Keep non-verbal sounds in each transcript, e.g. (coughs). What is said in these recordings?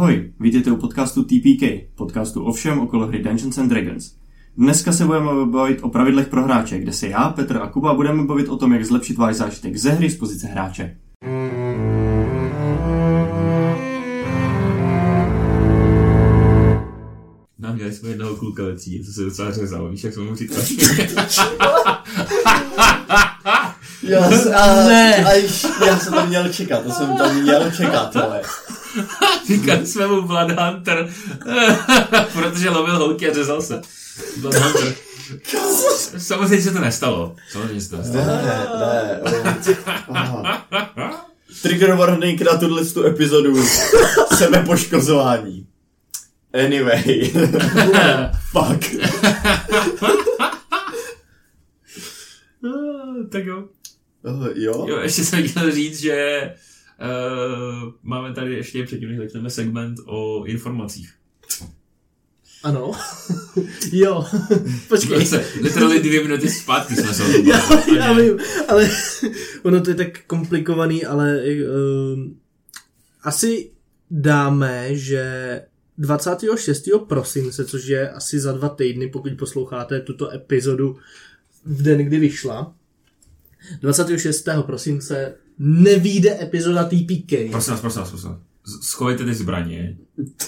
Ahoj, vítejte u podcastu TPK, podcastu o všem okolo hry Dungeons and Dragons. Dneska se budeme bavit o pravidlech pro hráče, kde se já, Petr a Kuba budeme bavit o tom, jak zlepšit váš zážitek ze hry z pozice hráče. No, měli jsme jednoho kluka ve třídě, co se docela řezal, víš, jak jsme mu říkali. Já, s- a, Ne. a já jsem to měl čekat, to jsem tam měl čekat, ale. (laughs) Říkali jsme mu Blood Hunter, (laughs) protože lovil holky a řezal se. Blood Hunter. (laughs) Samozřejmě se to nestalo. Samozřejmě se to nestalo. Ne, ne. aha. Trigger warning na tuhle tu epizodu. Sebepoškozování. Anyway. Fuck. Tak jo. Uh, jo? Jo, ještě jsem chtěl říct, že uh, máme tady ještě předtím, než začneme segment o informacích. Ano. (laughs) jo. (laughs) Počkej. Se, literally dvě minuty zpátky jsme se o tom (laughs) Já, já vím, ale ono to je tak komplikovaný, ale uh, asi dáme, že 26. prosince, což je asi za dva týdny, pokud posloucháte tuto epizodu v den, kdy vyšla, 26. prosince nevíde epizoda TPK. Prosím vás, prosím vás, prosím vás. Schovejte ty zbraně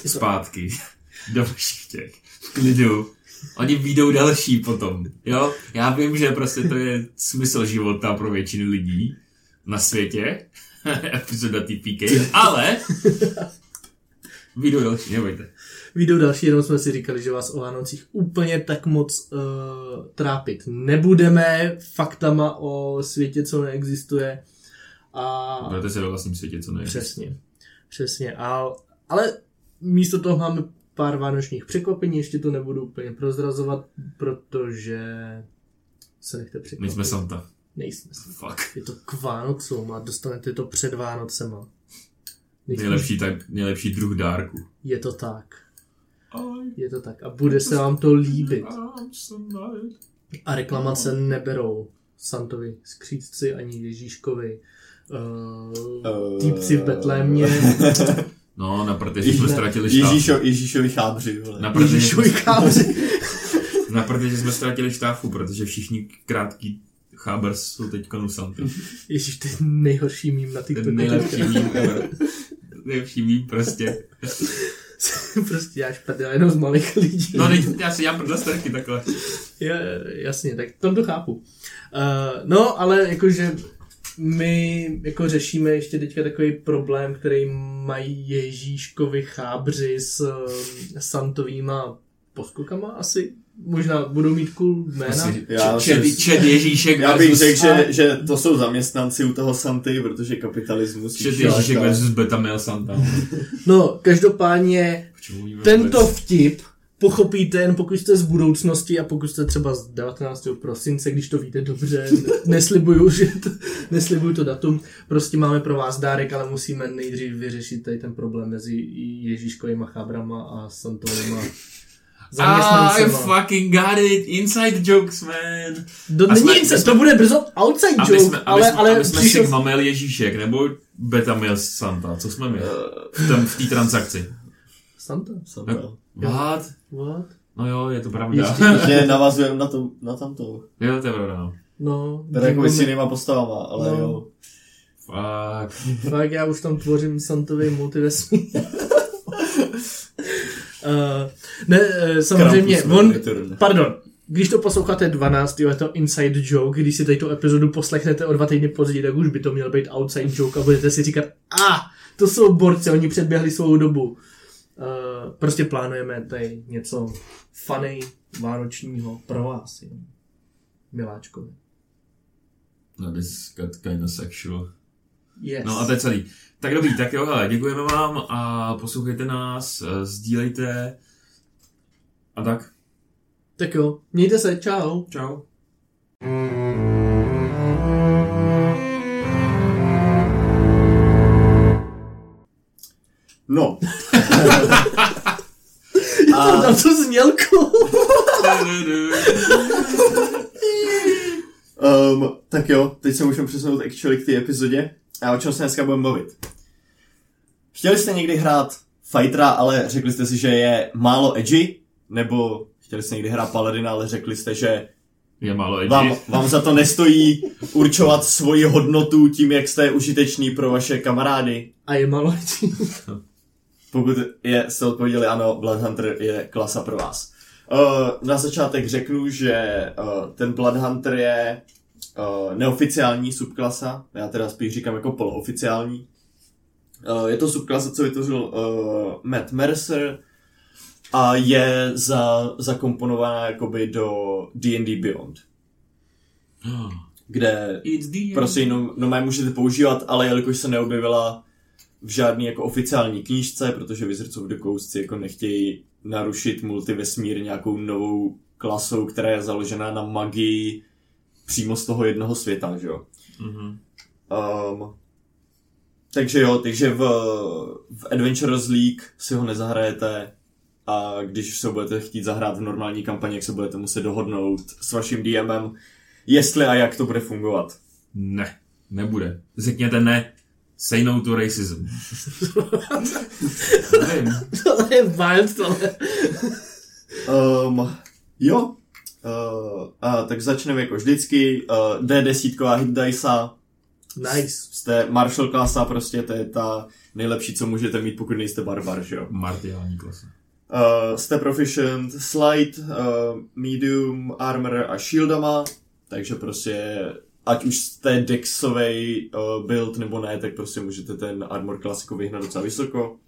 zpátky (laughs) do vašich těch. Klidu. Oni výjdou další potom. Jo? Já vím, že prostě to je smysl života pro většinu lidí na světě. (laughs) Epizoda TPK. Ale výjdou další, nebojte. Výjdou další, jenom jsme si říkali, že vás o Vánocích úplně tak moc uh, trápit nebudeme faktama o světě, co neexistuje. A Budete se ve vlastním světě, co ne. přesně, přesně. A, ale místo toho máme pár vánočních překvapení, ještě to nebudu úplně prozrazovat, protože se nechte My překvapit. jsme Santa. Nejsme. Fuck. Je to k Vánocům a dostanete to před Vánocema. Nejsme- Nejlepší, tak, nejlepší druh dárku. Je to tak. Je to tak. A bude se vám to líbit. A reklamace neberou Santovi skřídci ani Ježíškovi. Uh, týpci v Betlémě. (laughs) No, na protože jsme ztratili štáf. Ježíšo, Ježíšovi chábři, vole. Na protože Ježíšovi jsme, kámoři. (laughs) na protože jsme ztratili štáfu, protože všichni krátký cháber jsou teď u Santy. Ježíš, to je nejhorší mím na TikToku. Ten nejlepší mím ever. Nejlepší mím prostě. (laughs) prostě děláš prdel jenom z malých lidí. No, teď já si dělám prdel starky takhle. Je, jasně, tak tom to chápu. Uh, no, ale jakože my jako řešíme ještě teďka takový problém, který mají Ježíškovi chábři s uh, santovýma poskokama asi. Možná budou mít cool jména. Asi Já čet, si- čet Ježíšek Já bych řekl, že, že to jsou zaměstnanci u toho Santy, protože kapitalismus... čet Ježíšek versus Beta Male Santa. No, každopádně tento vůbec? vtip pochopíte jen pokud jste z budoucnosti a pokud jste třeba z 19. prosince, když to víte dobře, neslibuju, že to, neslibuju to datum, prostě máme pro vás dárek, ale musíme nejdřív vyřešit tady ten problém mezi Ježíškovými chábrama a Santovými Ah, I fucking got it. Inside jokes, man. Do, A není jsme- to bude brzo outside A joke, my jsme, a my ale, jsme, ale a my jsme přišel- Sigma Male Ježíšek, nebo Beta Santa. Co jsme my? V tom- V té transakci. Santa? Santa. What? What? No jo, je to pravda. Ještě- (laughs) Že navazujeme na, to, na tamto. Jo, to je pravda, no. No, Teda jako s jinýma postavama, ale No. jo. Fuck. (laughs) Fakt, já už tam tvořím Santový multivesmír. (laughs) uh, ne, eh, samozřejmě, Krampus on, Return. pardon, když to posloucháte 12. je to inside joke, když si tady tu epizodu poslechnete o dva týdny později, tak už by to měl být outside joke a budete si říkat, a, ah, to jsou borci, oni předběhli svou dobu. Uh, prostě plánujeme tady něco funny, vánočního pro vás, jo. miláčkovi. No, this got kind of sexual. Yes. No a to je celý. Tak dobrý, tak jo, hele, děkujeme vám a poslouchejte nás, eh, sdílejte a tak. Tak jo, mějte se, čau. Čau. No. (laughs) A... Na to znělku. (laughs) Um, tak jo, teď se můžeme přesunout actually k té epizodě. A o čem se dneska budeme bavit? Chtěli jste někdy hrát fightera, ale řekli jste si, že je málo edgy, nebo chtěli jste někdy hrát Paladina, ale řekli jste, že Je málo edgy. vám, vám za to nestojí určovat svoji hodnotu tím, jak jste užitečný pro vaše kamarády. A je malo (laughs) Pokud je, jste odpověděli ano, Bloodhunter je klasa pro vás. Uh, na začátek řeknu, že uh, ten Bloodhunter je uh, neoficiální subklasa, já teda spíš říkám jako polooficiální. Uh, je to subklasa, co vytvořil uh, Matt Mercer a je za, zakomponovaná jakoby do D&D Beyond, kde It's the prostě jenom no, můžete používat, ale jelikož se neobjevila v žádný jako oficiální knížce, protože Wizards of the Coast si jako nechtějí narušit multivesmír nějakou novou klasou, která je založená na magii přímo z toho jednoho světa, že jo. Mhm. Um, takže jo, takže v, v Adventurers League si ho nezahrajete a když se ho budete chtít zahrát v normální kampani, jak se budete muset dohodnout s vaším DMem, jestli a jak to bude fungovat. Ne, nebude. Řekněte ne. Say no (laughs) to racism. Nevím. tohle je wild, tohle. Um, jo, uh, a tak začneme jako vždycky. Uh, D10 hit dice, Nice. jste Marshall klasa, prostě to je ta nejlepší, co můžete mít, pokud nejste barbar, že jo. Martiální klasa. Uh, jste proficient slide, uh, medium, armor a shieldama, takže prostě ať už jste dexovej uh, build nebo ne, tak prostě můžete ten armor jako vyhnat docela vysoko.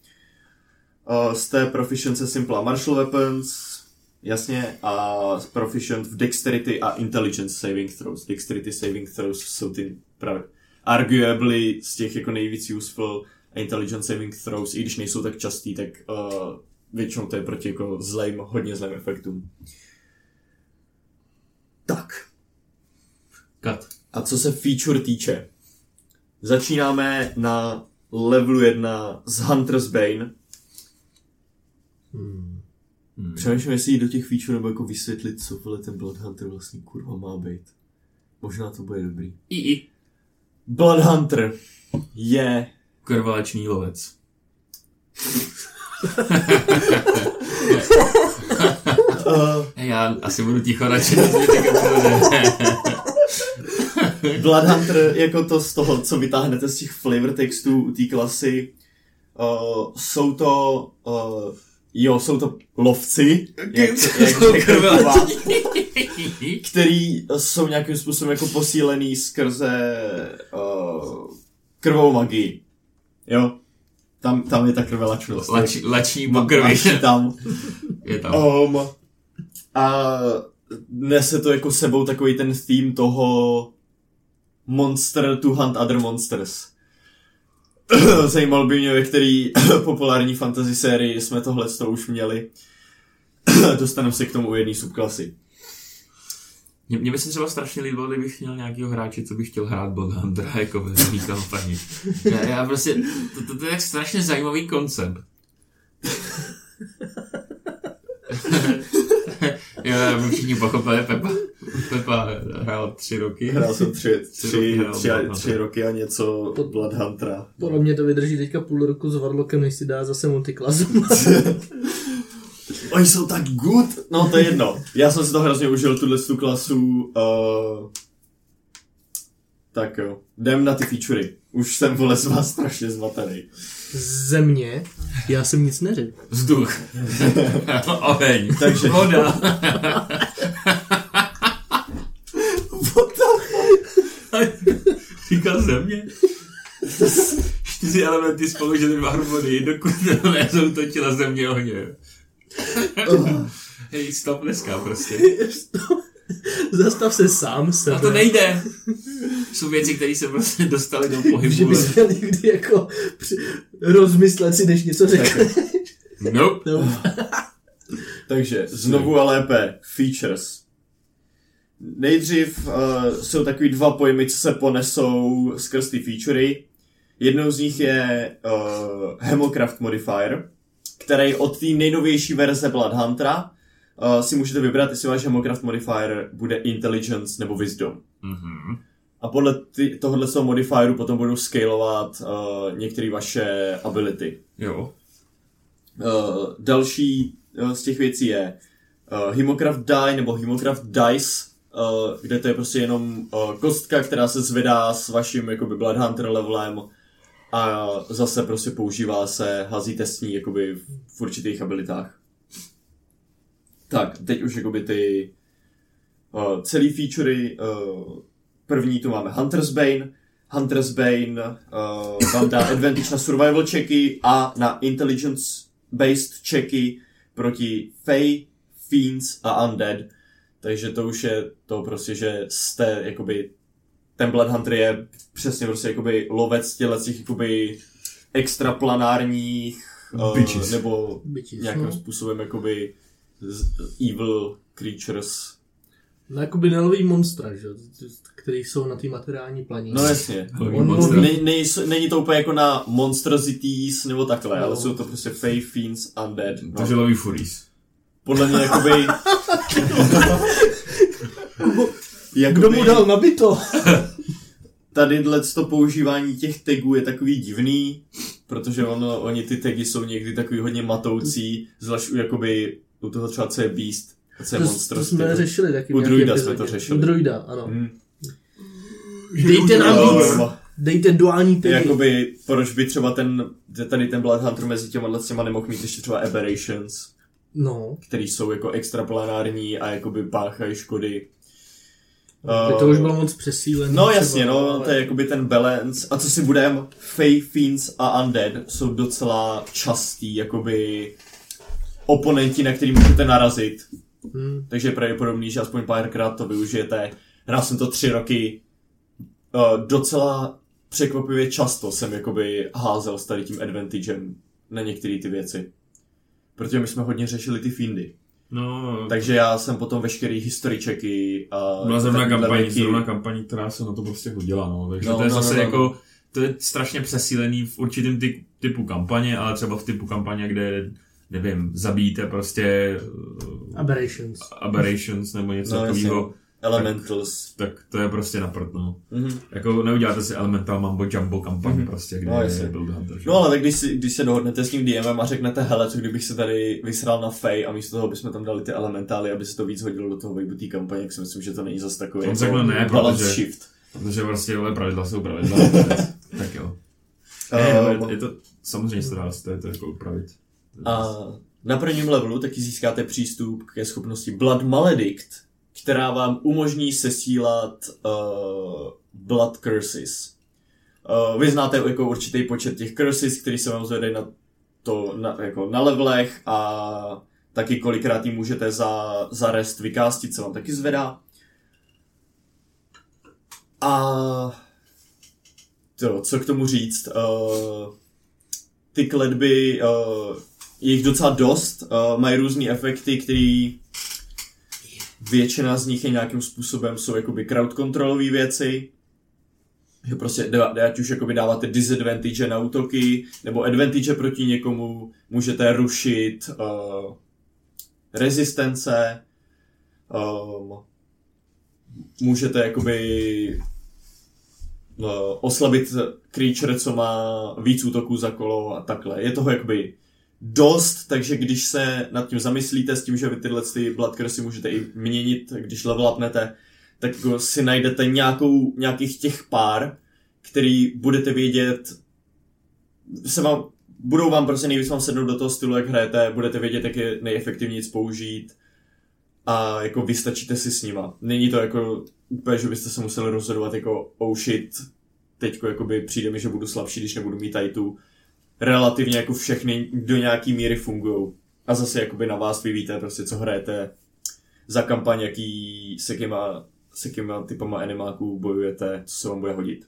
Uh, jste proficient se simple martial weapons, jasně, a proficient v dexterity a intelligence saving throws. Dexterity saving throws jsou ty právě arguably z těch jako nejvíc useful a intelligence saving throws, i když nejsou tak častý, tak uh, většinou to je proti jako zlým, hodně zlým efektům. Tak, Kat. A co se feature týče, začínáme na levelu 1 z Hunter's Bane. Hmm. Hmm. Přemýšlím, jestli jít do těch feature nebo jako vysvětlit, co vole ten Blood Hunter vlastně kurva má být. Možná to bude dobrý. I, i. Blood Hunter je Krválečný lovec. uh, (laughs) Já asi budu ticho radši na zbytek epizody. Blood Hunter jako to z toho, co vytáhnete z těch flavor textů u té klasy. Uh, jsou to uh, jo, jsou to lovci, jak, jak který jsou nějakým způsobem jako posílený skrze uh, krvou magii. Jo, tam, tam je ta krvelačnost. Lač, lační Ma- pokrvy. máš tam. Je tam. Um, a nese to jako sebou takový ten theme toho monster to hunt other monsters. (coughs) Zajímalo by mě, ve který (coughs) populární fantasy sérii jsme tohle to už měli. (coughs) Dostaneme se k tomu u jedné subklasy. Mě, mě by se třeba strašně líbilo, kdybych měl nějakého hráče, co by chtěl hrát Bloodhuntera jako ve svý kampani. Já, já prostě, to, to, to, je tak strašně zajímavý koncept. (laughs) jo, aby všichni pochopili, Pepa, Pepa hrál tři roky. Hrál jsem tři, Tři tři, roky tři, Bloodhuntera. tři roky a něco Bloodhuntera. Podle mě to vydrží teďka půl roku s Warlockem, než si dá zase multiklasu. (laughs) Oni jsou tak good. No to je jedno. Já jsem si to hrozně užil, tuhle tu klasu. Uh... Tak jo. Jdem na ty featurey. Už jsem vole z vás strašně zmatený. Země, já jsem nic neřekl. Vzduch. (laughs) Oheň. Takže- Voda. Říkal země. Čtyři elementy spoloženy v harmonii, dokud nezautočila země ohně. Hej, stop dneska prostě. (laughs) Zastav se sám sebe. A to nejde. Jsou věci, které se prostě dostaly do Že pohybu. bys měl někdy jako při... rozmyslet si, než něco řekneš. Nope. No. (laughs) Takže znovu a lépe features. Nejdřív uh, jsou takový dva pojmy, co se ponesou skrz ty featurey. Jednou z nich je uh, Hemocraft Modifier, který od té nejnovější verze Bloodhuntera uh, si můžete vybrat, jestli váš Hemocraft Modifier bude Intelligence nebo Wisdom. Mhm. A podle ty, tohohle toho modifieru potom budou scalovat uh, některé vaše ability. Jo. Uh, další uh, z těch věcí je uh, Himocraft Die nebo Himocraft Dice, uh, kde to je prostě jenom uh, kostka, která se zvedá s vaším jakoby Blood Hunter levelem a zase prostě používá se, hazíte s ní jakoby v určitých abilitách. Tak, teď už jakoby ty uh, celý featurey, uh, první tu máme Hunter's Bane, Hunter's Bane uh, vám dá advantage na survival checky a na intelligence based checky proti Fey, Fiends a Undead. Takže to už je to prostě, že jste jakoby ten Blood Hunter je přesně prostě jakoby lovec těle těch jakoby extraplanárních uh, Bitches. nebo Bitches, nějakým no. způsobem jakoby evil creatures. No, jakoby nelový monstra, že? který jsou na té materiální planí. No jasně. On mluví- Ne, nejsou- není to úplně jako na monstrosities nebo takhle, No. ale jsou to prostě Fey, Fiends, Undead. No. Takže loví Furies. Podle mě (laughs) jakoby... Kdo mu dal nabito? (laughs) Tady to používání těch tagů je takový divný, protože ono, oni ty tagy jsou někdy takový hodně matoucí, zvlášť u, jakoby, u toho třeba co je Beast, co je To, Monster. to jsme řešili taky. U druida jsme to řešili. U druida, ano. Hmm. Dejte nám víc. Dejte duální tagy. jakoby, proč by třeba ten, tady ten Blood Hunter mezi těma těma nemohl mít ještě třeba Aberrations, No, který jsou jako extraplanární a jakoby páchají škody. by to už bylo moc přesílené. No třeba, jasně, no, ale- to je jakoby ten balance. A co si budem, Fey, Fiends a Undead jsou docela častý, jakoby oponenti, na který můžete narazit. Hmm. Takže je pravděpodobný, že aspoň párkrát to využijete. Hrál jsem to tři roky. Uh, docela překvapivě často jsem jakoby házel s tady tím advantagem na některé ty věci. Protože my jsme hodně řešili ty findy. No, Takže já jsem potom veškerý history checky a... byla zrovna věci- zrovna kampaň, která se na to prostě hodila, no. Takže No, to je no, zase no, no, jako, to je strašně přesílený v určitém ty, typu kampaně, ale třeba v typu kampaně, kde, nevím, zabijíte prostě uh, Aberrations. aberrations nebo něco No, takového, Elementals. tak to je prostě na prd, no. Mhm. Jako neuděláte si Elemental Mambo Jumbo kampaň Mhm. prostě, kde No, je Build Hunter. že? No ale tak když, si, když se dohodnete s tím DMem a řeknete, hele, co kdybych se tady vysral na Fey a místo toho bychom tam dali ty elementály, aby se to víc hodilo do toho vibe té kampaně, tak si myslím, že to není zase takový On řekl ne, protože- shift. Protože prostě vole pravidla jsou pravidla. (laughs) tak jo. Um, no, je, je, to, samozřejmě se to dá to, je to jako upravit. A na prvním levelu taky získáte přístup ke schopnosti Blood Maledict, která vám umožní sesílat uh, Blood Curses. Uh, vy znáte jako určitý počet těch curses, který se vám zvedají na, to, na, jako na levelech a taky kolikrát jim můžete za, za rest vykástit, se vám taky zvedá. A to, co k tomu říct? Uh, ty kletby, uh, je jich docela dost, uh, mají různé efekty, které většina z nich je nějakým způsobem, jsou jakoby crowd controlové věci, že prostě ať už jakoby dáváte disadvantage na útoky, nebo advantage proti někomu, můžete rušit uh, rezistence, um, můžete jakoby uh, oslabit creature, co má víc útoků za kolo a takhle. Je toho jakoby dost, takže když se nad tím zamyslíte s tím, že vy tyhle ty cursy můžete i měnit, když level upnete, tak jako si najdete nějakou, nějakých těch pár, který budete vědět, se vám, budou vám prostě nejvíc vám sednout do toho stylu, jak hrajete, budete vědět, jak je nejefektivněji použít a jako vystačíte si s nima. Není to jako úplně, že byste se museli rozhodovat jako oh shit, teďko jakoby přijde mi, že budu slabší, když nebudu mít tajtu. Relativně jako všechny do nějaký míry fungují. A zase jakoby na vás vy víte prostě, co hrajete za kampaň, jaký, s jakýma, s jakýma typama animáků bojujete, co se vám bude hodit.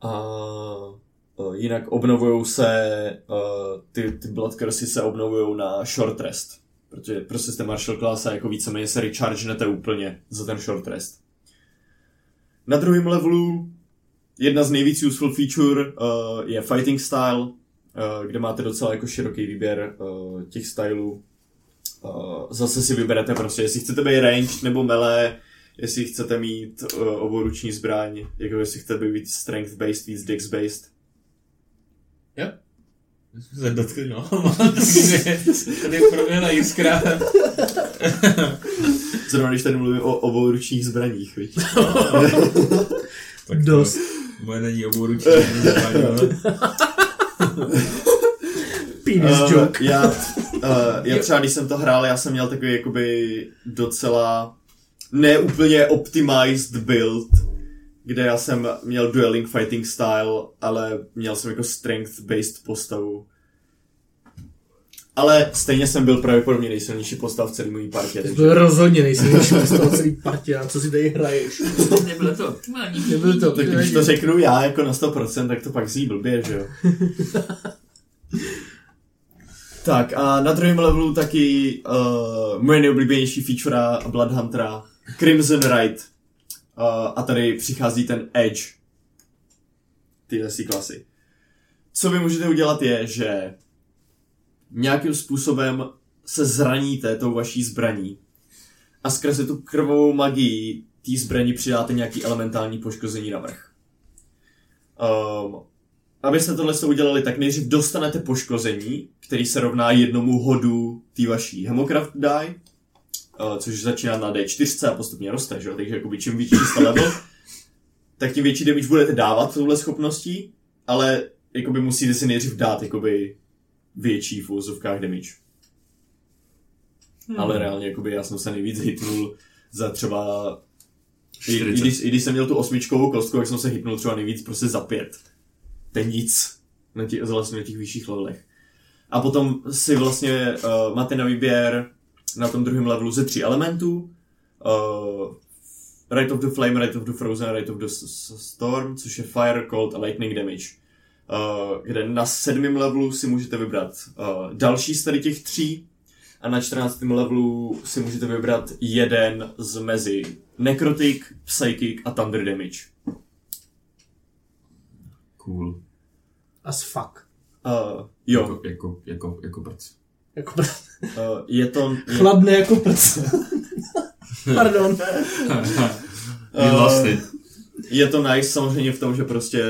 A jinak obnovují se, ty, ty Blood Cursy se obnovují na short rest. Protože prostě jste Marshall class a jako víceméně se rechargenete úplně za ten short rest. Na druhém levelu jedna z nejvíc useful feature uh, je fighting style, uh, kde máte docela jako široký výběr uh, těch stylů. Uh, zase si vyberete prostě, jestli chcete být ranged nebo melee, jestli chcete mít uh, oboruční zbraň, jako jestli chcete být víc strength based, víc dex based. Jo. Jsme se dotkli takže (laughs) tady proběhla jiskra. Zrovna když tady mluvím o obouručních zbraních, viď? Tak (laughs) to- Dost. Moje není ale- (laughs) Penis Uh, joke. já, uh, já třeba, když jsem to hrál, já jsem měl takový jakoby docela neúplně optimized build, kde já jsem měl dueling fighting style, ale měl jsem jako strength-based postavu. Ale stejně jsem byl pravděpodobně nejsilnější postav v celé mojí partě, To takže byl rozhodně nejsilnější z toho celý partě, na co si tady hraješ. (laughs) Nebylo to optimální. Nebyl to tak když to řeknu já jako na 100%, tak to pak zní blbě, že jo? (laughs) tak a na druhém levelu taky uh, moje nejoblíbenější feature Bloodhuntera, Crimson Ride. Uh, a tady přichází ten Edge. Tyhle si klasy. Co vy můžete udělat je, že nějakým způsobem se zraníte tou vaší zbraní a skrze tu krvovou magii té zbraní přidáte nějaký elementální poškození navrch. Um, abyste tohle to udělali, tak nejdřív dostanete poškození, který se rovná jednomu hodu té vaší Hemocraft die, uh, což začíná na D4 a postupně roste, že? takže jakoby čím větší jste level, tak tím větší damage budete dávat touhle schopností, ale jakoby musíte si nejdřív dát jakoby větší v úzovkách damage. Hmm. Ale reálně jakoby já jsem se nejvíc hitnul za třeba i, i, 40. když, I když jsem měl tu osmičkovou kostku, tak jsem se hitnul třeba nejvíc prostě za pět. To je nic. Na těch, vlastně na těch vyšších levelech. A potom si vlastně uh, máte na výběr na tom druhém levelu ze tří elementů. Uh, Right of the Flame, Right of the Frozen, Right of the Storm, což je Fire, Cold a Lightning Damage. Uh, kde na sedmém levelu si můžete vybrat uh, další z tady těch tří a na 14. levelu si můžete vybrat jeden z mezi Necrotic, Psychic a Thunder Damage. Cool. As fuck. Uh, jo, Jako, jako, jako, jako prc. Jako pr- uh, je to... Je, chladné jako prc. (laughs) Pardon. You lost it. Je to nice samozřejmě v tom, že prostě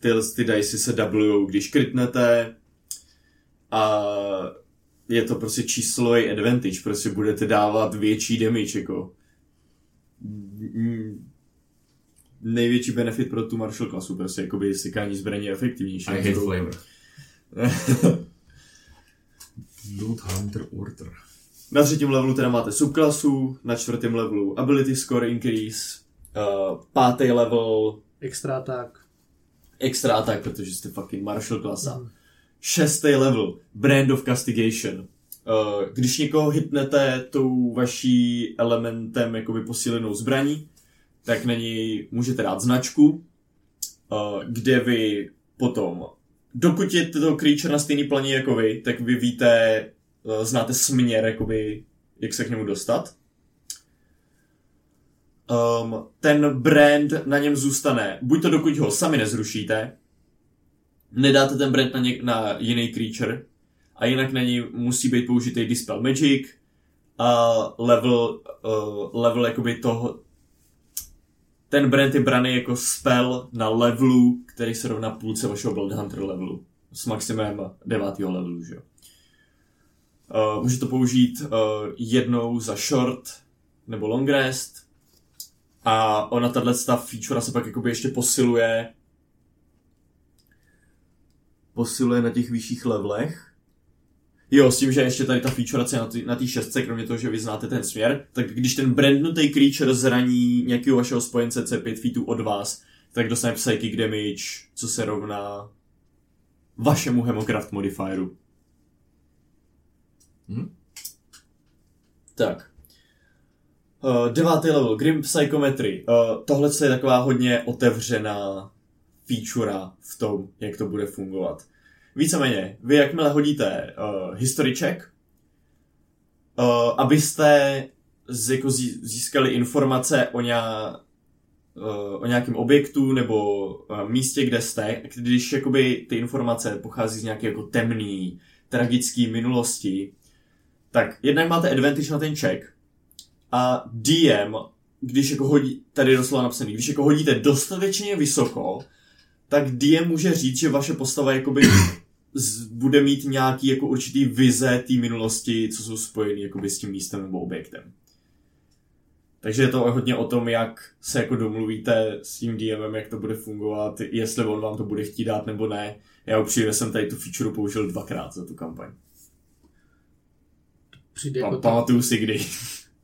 ty, ty dice se doublujou, když kritnete a je to prostě číslový advantage, prostě budete dávat větší damage, jako Mm, největší benefit pro tu martial klasu, prostě jakoby sykání zbraní je efektivnější. I hate flavor. (laughs) Loot Hunter Order. Na třetím levelu teda máte subklasu, na čtvrtém levelu ability score increase, uh, pátý level Extra tak. extra attack, protože jste fucking martial klasa. Šestý level, Brand of Castigation. Uh, když někoho hitnete tou vaší elementem jakoby posílenou zbraní, tak na něj můžete dát značku, uh, kde vy potom, dokud je to creature na stejný planě jako vy, tak vy víte, uh, znáte směr, jakoby, jak se k němu dostat. Um, ten brand na něm zůstane, buď to dokud ho sami nezrušíte, nedáte ten brand na, něk- na jiný creature, a jinak na něj musí být použitý Dispel Magic a level, uh, level jakoby toho, ten brand je braný jako spell na levelu, který se rovná půlce vašeho Bloodhunter levelu. S maximem devátého levelu, že jo. Uh, může to použít uh, jednou za short nebo long rest a ona tahle ta feature se pak jakoby ještě posiluje posiluje na těch vyšších levelech. Jo, s tím, že ještě tady ta feature na té na tý šestce, kromě toho, že vy znáte ten směr, tak když ten brandnutý creature zraní nějakého vašeho spojence C5 feetů od vás, tak dostane psychic damage, co se rovná vašemu Hemocraft modifieru. Hm? Tak. Uh, devátý level, Grim Psychometry. Uh, tohle je taková hodně otevřená feature v tom, jak to bude fungovat. Víceméně, vy jakmile hodíte uh, check, uh, abyste z, jako zí, získali informace o, nějak, uh, o nějakém objektu nebo uh, místě, kde jste, když jakoby ty informace pochází z nějaké jako temný, tragický minulosti, tak jednak máte advantage na ten check a DM, když jako hodí, tady je doslova napsaný, když jako hodíte dostatečně vysoko, tak DM může říct, že vaše postava jakoby z, bude mít nějaký jako určitý vize té minulosti, co jsou spojený jakoby s tím místem nebo objektem. Takže je to hodně o tom, jak se jako domluvíte s tím DMem, jak to bude fungovat, jestli on vám to bude chtít dát nebo ne. Já upřímně jsem tady tu feature použil dvakrát za tu kampaň. Přijde Pa- jako pamatuju si kdy.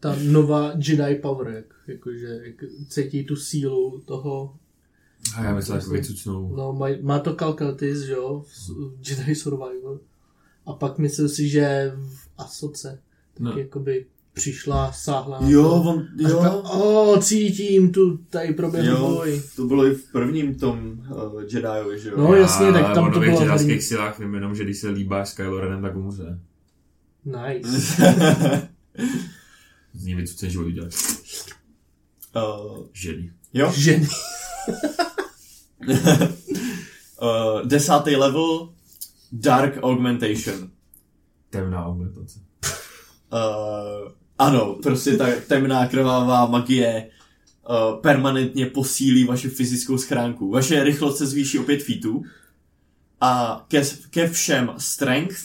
Ta nová Jedi Power, jak, jakože jak cítí tu sílu toho, A já myslím, že vycucnou. no má, má to Calculatis, že jo, v, v Jedi Survivor. A pak myslím si, že v Asoce taky No. jakoby přišla, sáhla. na Jo, to. on, A říká, jo, o, cítím, tu tady proběhl jo, boj. to bylo i v prvním tom uh, Jediovi, že jo? No, jasně, tak tam to nových bylo jedáckých hlavní. silách vím jenom, že když se líbá s Kylo Renem, tak umře. Nice. (laughs) (laughs) Z ní vycucen život udělat. uh, Ženy. jo, Ženy. uh, (laughs) desátý level, Dark Augmentation. Temná augmentace. Uh, ano, prostě ta temná krvavá magie uh, permanentně posílí vaši fyzickou schránku. Vaše rychlost se zvýší o 5 feetů a ke, ke všem strength,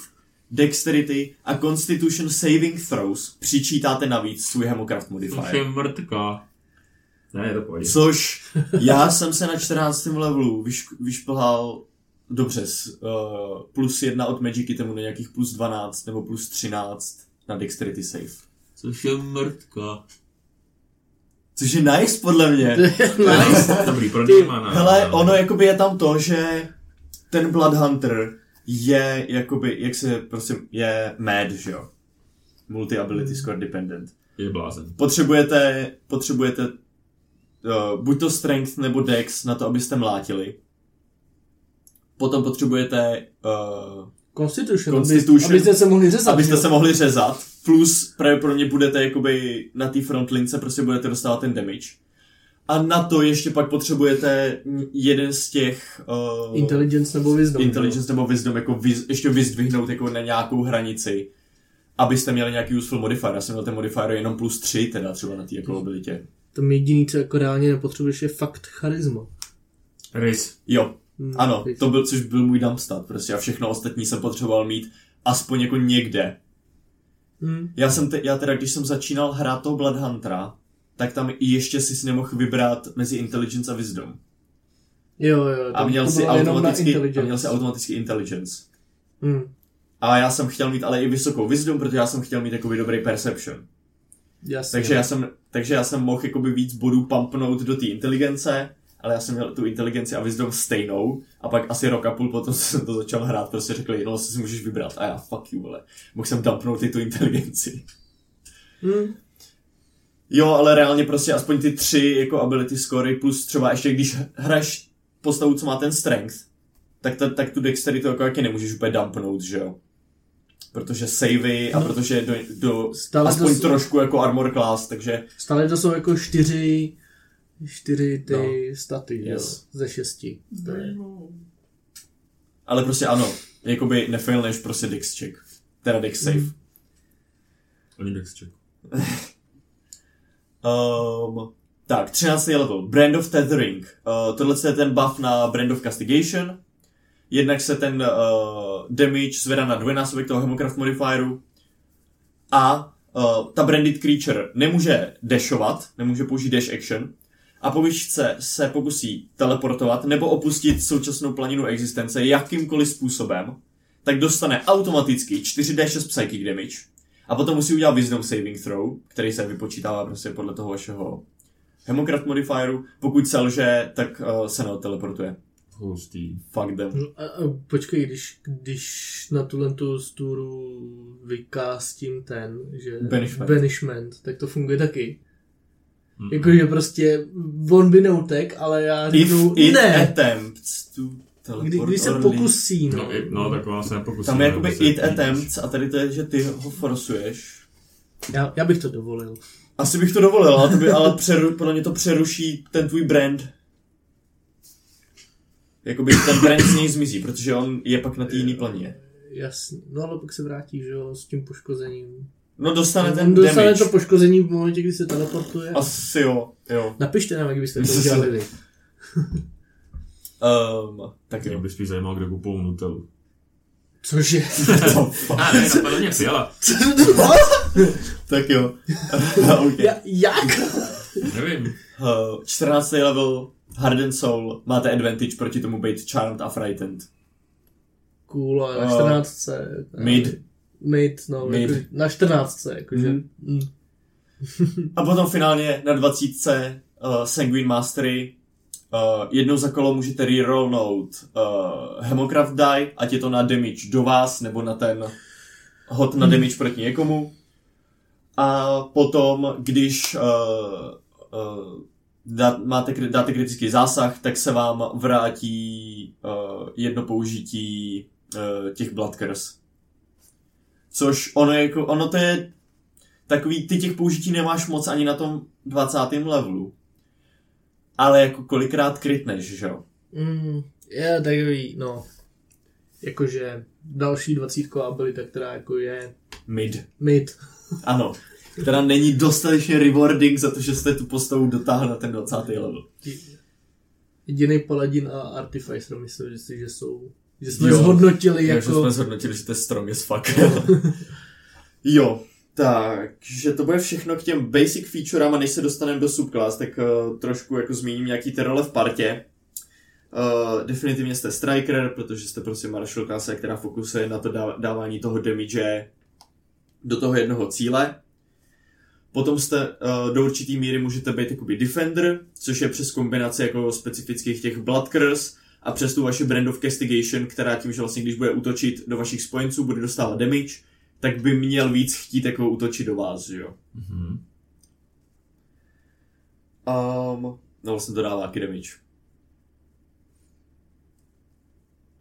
dexterity a constitution saving throws přičítáte navíc svůj Hemocraft Což modifier. je mrtka. Ne, je to pohodě. Což (laughs) já jsem se na 14. levelu vyš, vyšplhal dobře s uh, plus 1 od Magic Itemu na nějakých plus 12 nebo plus 13 na dexterity save. Což je mrtka. Což je nice podle mě. (laughs) Nice. Dobrý, pro. Hele, ono jakoby je tam to, že ten Blood Hunter je jakoby, jak se prostě, je mad, že jo? Multi-ability score dependent. Je blázen. Potřebujete, potřebujete uh, buď to strength nebo dex na to, abyste mlátili. Potom potřebujete, uh, Constitution, Constitution. Abyste se mohli řezat. abyste že se jo? mohli řezat, plus pravděpodobně budete jakoby na té frontlince prostě budete dostávat ten damage. A na to ještě pak potřebujete jeden z těch uh, Intelligence nebo wisdom. intelligence nebo wisdom jako vyz, ještě vyzdvihnout jako na nějakou hranici, abyste měli nějaký useful modifier. Já jsem měl ten modifier jenom plus 3 teda třeba na té jako abilitě. To jediný, co jako reálně nepotřebuješ, je fakt charisma. Rys. Jo, Hmm, ano, víš. to byl, což byl můj dumpstat prostě a všechno ostatní jsem potřeboval mít aspoň jako někde. Hmm. Já jsem te, já teda, když jsem začínal hrát toho Blood Huntera, tak tam i ještě si nemohl vybrat mezi intelligence a wisdom. Jo, jo. A měl si automaticky, a měl si automaticky intelligence. Hmm. A já jsem chtěl mít ale i vysokou wisdom, protože já jsem chtěl mít jakoby dobrý perception. Jasně. Takže já jsem, takže já jsem mohl jakoby víc bodů pumpnout do té inteligence, ale já jsem měl tu inteligenci a wisdom stejnou a pak asi rok a půl potom jsem to začal hrát, prostě řekli, no si můžeš vybrat a já fuck you, vole. Mohl jsem dumpnout i tu inteligenci. Hmm. Jo, ale reálně prostě aspoň ty tři jako ability scory plus třeba ještě když hraješ postavu, co má ten strength, tak, ta, tak tu dexteritu jako taky nemůžeš úplně dumpnout, že jo? Protože savey a No. protože do, do Stále aspoň to, trošku jako armor class, takže stále to jsou jako čtyři, čtyři ty No. staty, Yes. jo, ze šesti. Je- Ale prostě ano, jakoby nefailneš prostě dex check. Teda dex save. Mm. Oni dex check. (laughs) Um, tak, 13. level. Brand of Tethering. Uh, tohle je ten buff na Brand of Castigation. Jednak se ten uh, damage zvedá na dvojnásobek toho Hemocraft modifieru. A uh, ta branded creature nemůže dashovat, nemůže použít dash action. A po výšce se pokusí teleportovat nebo opustit současnou planinu existence jakýmkoliv způsobem, tak dostane automaticky 4d6 psychic damage. A potom musí udělat Wisdom Saving Throw, který se vypočítává prostě podle toho vašeho Hemocraft modifieru. Pokud selže, tak uh, se neodteleportuje. Hustý. Fuck them. No, a, a, počkej, když, když na tuhle tu stůru vykástím ten, že Banishment. banishment, tak to funguje taky. Mm. Jakože prostě on by neutek, ale já If řeknu it ne. attempts to Kdy, když se pokusí, no. No, no tak ona se nepokusí. Tam je jakoby it attempts a tady to je, že ty ho forsuješ. Já, já bych to dovolil. Asi bych to dovolil, ale, to by, ale přeru, podle mě to přeruší ten tvůj brand. Jakoby ten brand z něj zmizí, protože on je pak na té jiné planině. Jasně. No ale pak se vrátí, že jo, s tím poškozením. No dostane ten dostane damage. to poškození v momentě, kdy se teleportuje. Asi jo, jo. Napište nám, jak byste to udělali vy. Um, tak Mě jo. by spíš zajímalo, kde kupou Nutellu. Cože? (laughs) A ne, napadlo mě fiala. (laughs) tak jo. (laughs) okay. Ja, jak? Nevím. Uh, 14. level Hardened Soul, máte advantage proti tomu být Charmed a Frightened. Cool, a na Uh, 14. Mid. Mid, no, Mid. Jako, na 14. Jakože. Mm. A potom finálně na 20. Uh, Sanguine Mastery. Uh, jednou za kolo můžete rerollnout uh, Hemocraft die, ať je to na damage do vás, nebo na ten hod na damage proti někomu. A potom, když uh, uh, dá, máte, dáte kritický zásah, tak se vám vrátí uh, jedno použití uh, těch Blood Curse. Což ono, jako, ono to je takový, ty těch použití nemáš moc ani na tom 20. levelu. Ale jako kolikrát krytneš, že jo? Mm, je takový, no. Jakože další dvacítková abilita, která jako je Mid. mid. Ano. Která není dostatečně rewarding za to, že jste tu postavu dotáhli na ten 20. level. Jediný paladin a artificer myslím si, že jsou že jsme Jo. zhodnotili Takže jako... jsme zhodnotili, že to je strong as fuck. jo, takže to bude všechno k těm basic featurám a než se dostaneme do subclass, tak uh, trošku jako zmíním nějaký ty role v partě. Uh, definitivně jste striker, protože jste prostě martial klasa, která fokusuje na to dá- dávání toho damage do toho jednoho cíle. Potom jste uh, do určitý míry můžete být jakoby defender, což je přes kombinaci jako specifických těch blood curse a přes tu vaši brand of castigation, která tím, že vlastně když bude útočit do vašich spojenců, bude dostávat damage, tak by měl víc chtít jako útočit do vás, že jo. Mhm. Um, no vlastně to dává taky damage.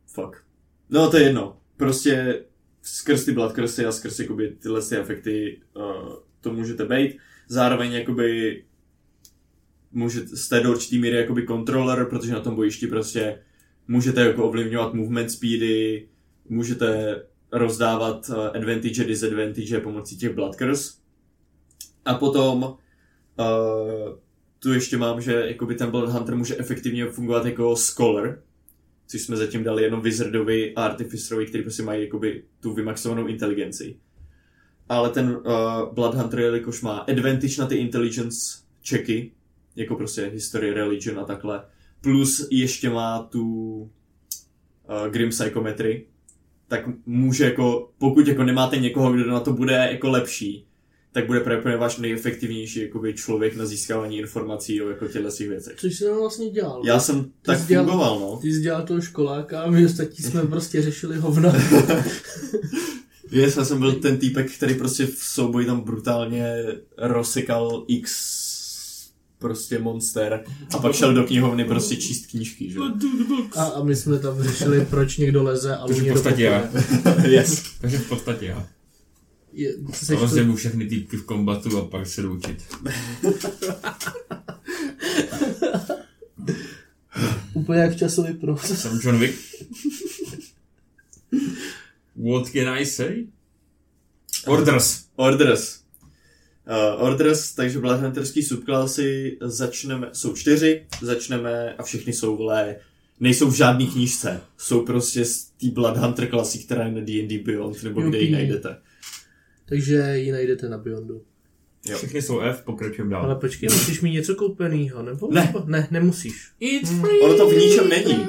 Fuck. No to je jedno. Prostě skrz ty blood cursy a skrz jakoby tyhle ty efekty uh, to můžete být. Zároveň jakoby můžete, jste do určitý míry jakoby controller, protože na tom bojišti prostě můžete jako ovlivňovat movement speedy, můžete rozdávat uh, advantage a disadvantage pomocí těch blood curse. A potom uh, tu ještě mám, že jakoby ten Blood Hunter může efektivně fungovat jako scholar, což jsme zatím dali jenom Wizardovi a Artificerovi, který prostě mají jakoby tu vymaxovanou inteligenci. Ale ten uh, Blood Hunter, jelikož má advantage na ty intelligence checky, jako prostě history, religion a takhle, plus ještě má tu uh, Grim Psychometry, tak může jako, pokud jako nemáte někoho, kdo na to bude jako lepší, tak bude právě váš nejefektivnější jakoby, člověk na získávání informací o jako těchto těch věcech. Což jsem vlastně dělal. Já jsem tak jsi dělal- fungoval, no. Ty jsi dělal toho školáka a my ostatní jsme (laughs) prostě řešili hovna. (laughs) Yes, já jsem byl ten týpek, který prostě v souboji tam brutálně rozsekal x prostě monster a pak šel do knihovny prostě (laughs) číst knížky, že? A, a my jsme tam řešili, proč někdo leze a Takže v někdo podstatě já. (laughs) yes. Takže v podstatě já. Je, seš to, Rozjebu všechny týpky v kombatu a pak se jdu učit. (laughs) úplně jak časový pro. Jsem John Wick. What can I say? Orders. Orders. Uh, orders, takže Bloodhunterský subklasy začneme, jsou čtyři, začneme a všechny jsou vole, nejsou v žádný knížce, jsou prostě z té Bloodhunter klasy, která je na D&D Beyond, nebo kde ji najdete. Takže ji najdete na Beyondu. Jo. Všechny jsou F, pokračujeme Ale dál. počkej, musíš mít něco koupenýho, nebo? Ne. Ne, nemusíš. It's Ono to v ničem není.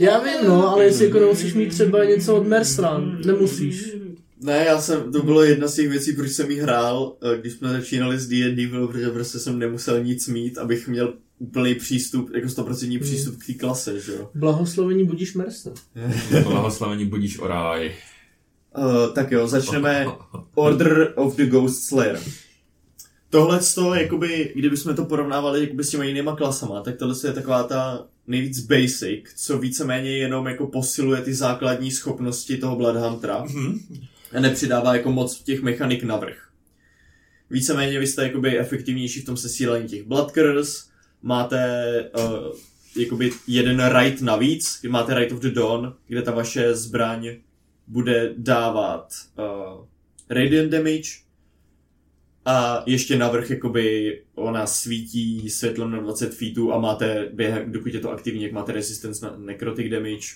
Já vím, no, ale jestli jako nemusíš mít třeba něco od Merstran, nemusíš. Ne, já jsem, to bylo jedna z těch věcí, proč jsem jí hrál, eh, když jsme začínali s D&D, bylo, protože prostě jsem nemusel nic mít, abych měl úplný přístup, jako 100% přístup k té klase, že jo. Blahoslovení budíš Merstran. (laughs) Blahoslavení budíš o ráj. Uh, tak jo, začneme Order of the Ghost Slayer. Tohle to, jakoby, kdybychom to porovnávali jakoby s těma jinýma klasama, tak tohle je taková ta nejvíc basic, co víceméně jenom jako posiluje ty základní schopnosti toho Bloodhuntera a nepřidává jako moc těch mechanik navrh. Víceméně vy jste jakoby efektivnější v tom sesílení těch Blood Curse, máte uh, jakoby jeden right navíc, kdy máte Right of the Dawn, kde ta vaše zbraň bude dávat uh, radiant damage a ještě navrch jakoby ona svítí světlem na 20 feetů a máte během, dokud je to aktivní, jak máte resistance na necrotic damage.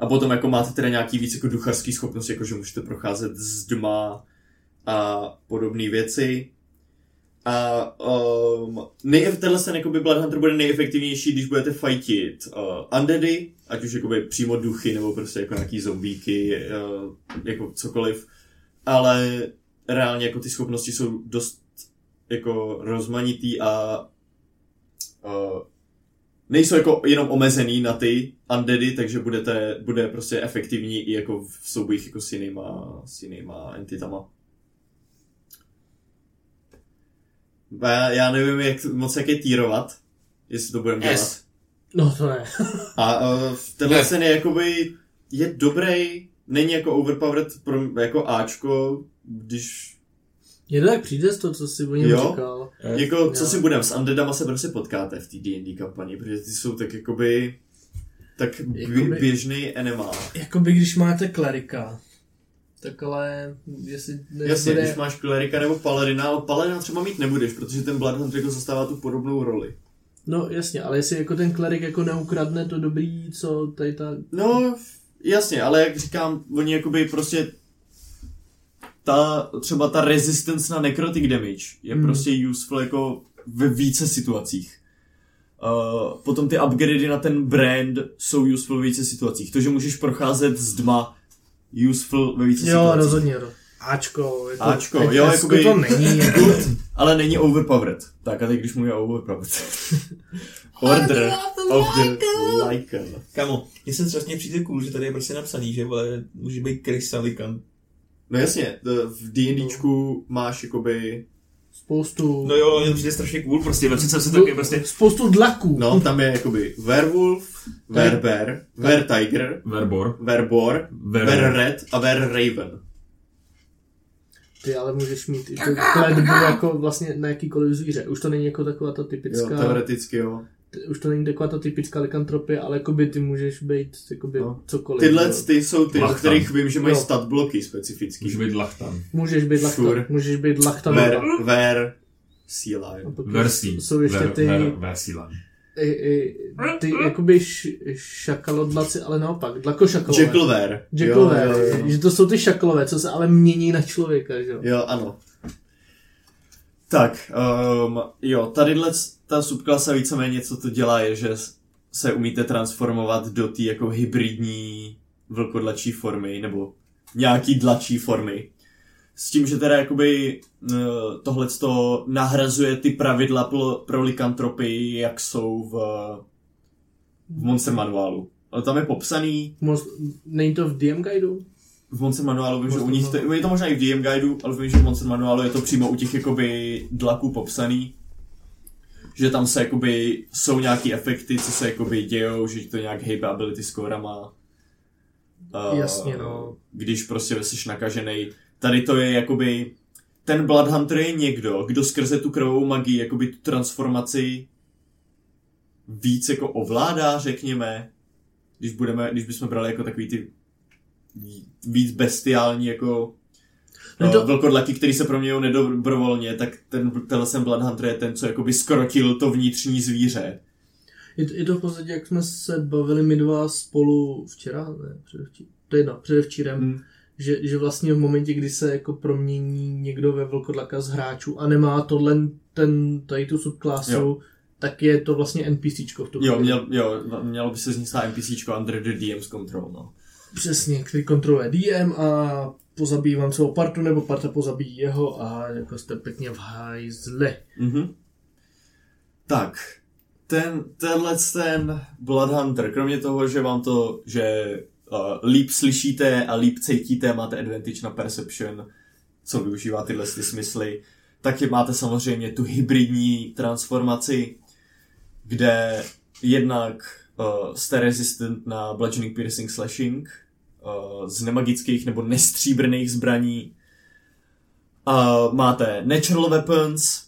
A potom jako máte teda nějaký víc jako ducharský schopnosti, jako že můžete procházet z dma a podobné věci. A um, nej, tenhle ten jakoby Blood Hunter bude nejefektivnější, když budete fightit uh, undeady, ať už jakoby přímo duchy, nebo prostě jako nějaký zombíky, uh, jako cokoliv. Ale reálně jako ty schopnosti jsou dost jako rozmanitý a uh, nejsou jako jenom omezený na ty undeady, takže budete, bude prostě efektivní i jako v soubojích jako s jinýma, s jinýma entitama. Já, já nevím, jak moc jak je týrovat, jestli to budeme dělat. S. No to ne. (laughs) A uh, tenhle Ne. scén je jakoby, je dobrý, není jako overpowered pro, jako Ačko, když, Je to tak přijde z toho, co jsi o něm Jo. říkal. jako, co jo. si budem, s Undeadama se prostě potkáte v té D&D kampani, protože ty jsou tak jakoby, tak Jakoby- bě- běžný NMA. Jakoby když máte klerika, tak ale jestli než Jasně, bude... když máš klerika nebo paladina, ale paladina třeba mít nebudeš, protože ten Blood Hunter jako zastává tu podobnou roli. No jasně, ale jestli jako ten klerik jako neukradne to dobrý, co tady ta... No, jasně, ale jak říkám, oni jakoby prostě ta, třeba ta resistance na necrotic damage je Hmm. prostě useful jako ve více situacích. Uh, potom ty upgradey na ten brand jsou useful ve více situacích. To, že můžeš procházet z dma, useful ve více Jo, situacích. rozhodně. ro- Ačko, jako, Áčko, jako jo, Esko jakoby- to není. Jako, Good, (laughs) ale není overpowered. Tak a teď když mluvím o overpowered. (laughs) Order of the Lycan. Kamo, mně se strašně přijde cool, že tady je prostě napsaný, že vole, může být krysalikan. No jasně, v D&Dčku máš jakoby spoustu... No jo, mně to přijde strašně cool, prostě ve jsem se taky prostě... Spoustu dlaků. No, tam je jakoby werewolf, werbear, weretiger, Verbor. werbor, Ver... werred a werraven. Ty ale můžeš mít i tu kletbu (laughs) jako vlastně na jakýkoliv zvíře. Už to není jako taková ta Jo, typická... teoreticky jo. Už to není taková ta typická likantropie, ale jakoby ty můžeš být jakoby No. cokoliv. Tyhle jo. ty jsou ty, o Lachtan. kterých vím, že mají Jo. stat bloky specifický. Může být lachtan. Můžeš být lachtan, Fur. můžeš být lachtan. Ver, ver, sea A lion. pak Versí. Jsou ještě Ver, ty, ver, versilan. i, i, ty jakoby š, šakalodlaci, ale naopak, dlakošakalové. Jackalver. Jackalové, Jo, jo, jo. že to jsou ty šakalové, co se ale mění na člověka, že jo. Jo, ano. Tak, um, jo, tadyhle ta subklasa víceméně, co to dělá, je, že se umíte transformovat do té jako hybridní vlkodlačí formy, nebo nějaký dlačí formy. S tím, že teda jakoby tohle to nahrazuje ty pravidla pro, pro likantropii, jak jsou v, v Monster Manuálu. Ale tam je popsaný, Moc, není to v DM guideu? V Monster Manuálu vím, že u nich, to, je to možná i v DM Guideu, ale vím, že v Monster Manuálu je to přímo u těch jakoby dlaků popsaný, že tam se jakoby jsou nějaký efekty, co se jakoby dějou, že to nějak hejbe ability scorama. Uh, Jasně, no. Když prostě jsi nakažený. Tady to je jakoby, ten Blood Hunter je někdo, kdo skrze tu krvovou magii jakoby tu transformaci víc jako ovládá, řekněme, když budeme, když bychom brali jako takový ty víc bestiální jako No no to- velkodlaky, který se proměňují nedobrovolně, tak ten, tenhle sem Blood Hunter je ten, co jakoby skrotil to vnitřní zvíře. Je to, je to v podstatě, jak jsme se bavili my dva spolu včera, ne, předevčí, to je jedno, předevčírem, Hmm. že, že vlastně v momentě, kdy se jako promění někdo ve velkodlaka z hráčů a nemá tohle, ten, tady tu subklásu, Jo. tak je to vlastně NPCčko v tu Jo, měl, jo, mělo by se z ní stát NPCčko under the DM's control, no. Přesně, který kontroluje DM a pozabíjí vám celou partu, nebo parta pozabíjí jeho a jako jste pěkně v hajzli. Mhm. Tak, ten, tenhle ten Blood Hunter, kromě toho, že vám to, že uh, líp slyšíte a líp cítíte, máte advantage na perception, co využívá tyhle ty smysly, taky máte samozřejmě tu hybridní transformaci, kde jednak uh, jste resistant na bludgeoning, piercing, slashing z nemagických nebo nestříbrných zbraní. Uh, máte natural weapons,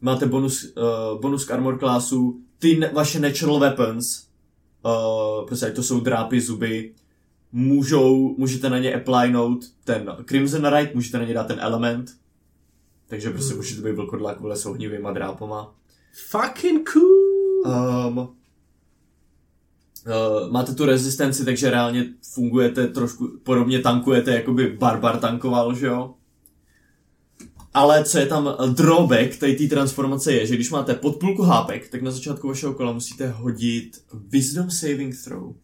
máte bonus, uh, bonus k armor classu, ty ne- vaše natural weapons, uh, prostě to jsou drápy, zuby, můžou, můžete na ně applinout ten Crimson Right, můžete na ně dát ten element, takže prostě Hmm. můžete být vlkodlak vole s ohnivýma drápama. Fucking cool! Um, Uh, máte tu rezistenci, takže reálně fungujete trošku, podobně tankujete, jako by barbar tankoval, že jo? Ale co je tam drawback tady té transformace je, že když máte podpůlku hápek, tak na začátku vašeho kola musíte hodit Wisdom Saving Throw.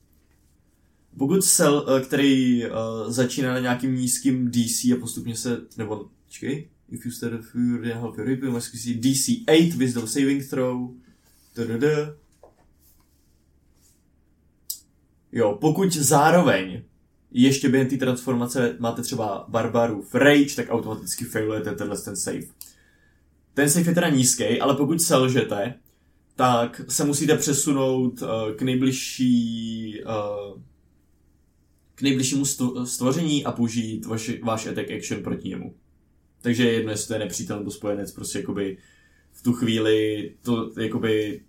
Pokud cel, eh, který uh, začíná na nějakým nízkým DC a postupně se, nebo, čekej, if you start a fury help your see DC 8 Wisdom Saving Throw, Tadada. Jo, pokud zároveň ještě během té transformace máte třeba barbaru v rage, tak automaticky failujete tenhle ten save. Ten save je teda nízký, ale pokud selžete, tak se musíte přesunout uh, k nejbližší uh, k nejbližšímu stvo- stvoření a použít vaši, váš attack action proti němu. Takže je jedno, jestli to je nepřítel nebo spojenec, prostě jakoby v tu chvíli to, jakoby,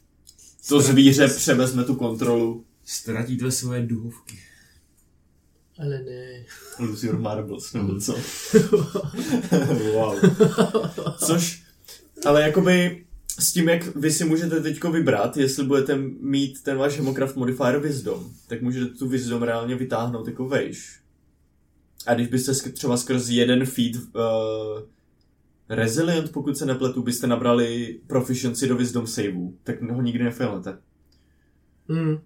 to zvíře převezme tu kontrolu. Ztratíte svoje duhovky. Ale ne. Lose your marbles, nebo co? (laughs) wow. Což, ale jakoby s tím, jak vy si můžete teďko vybrat, jestli budete mít ten váš Hemocraft Modifier Wisdom, tak můžete tu Wisdom reálně vytáhnout jako vejš. A když byste sk- třeba skrz jeden feed uh, Resilient, pokud se nepletu, byste nabrali Proficiency do Wisdom saveu, tak ho nikdy nefailnete. Hmm.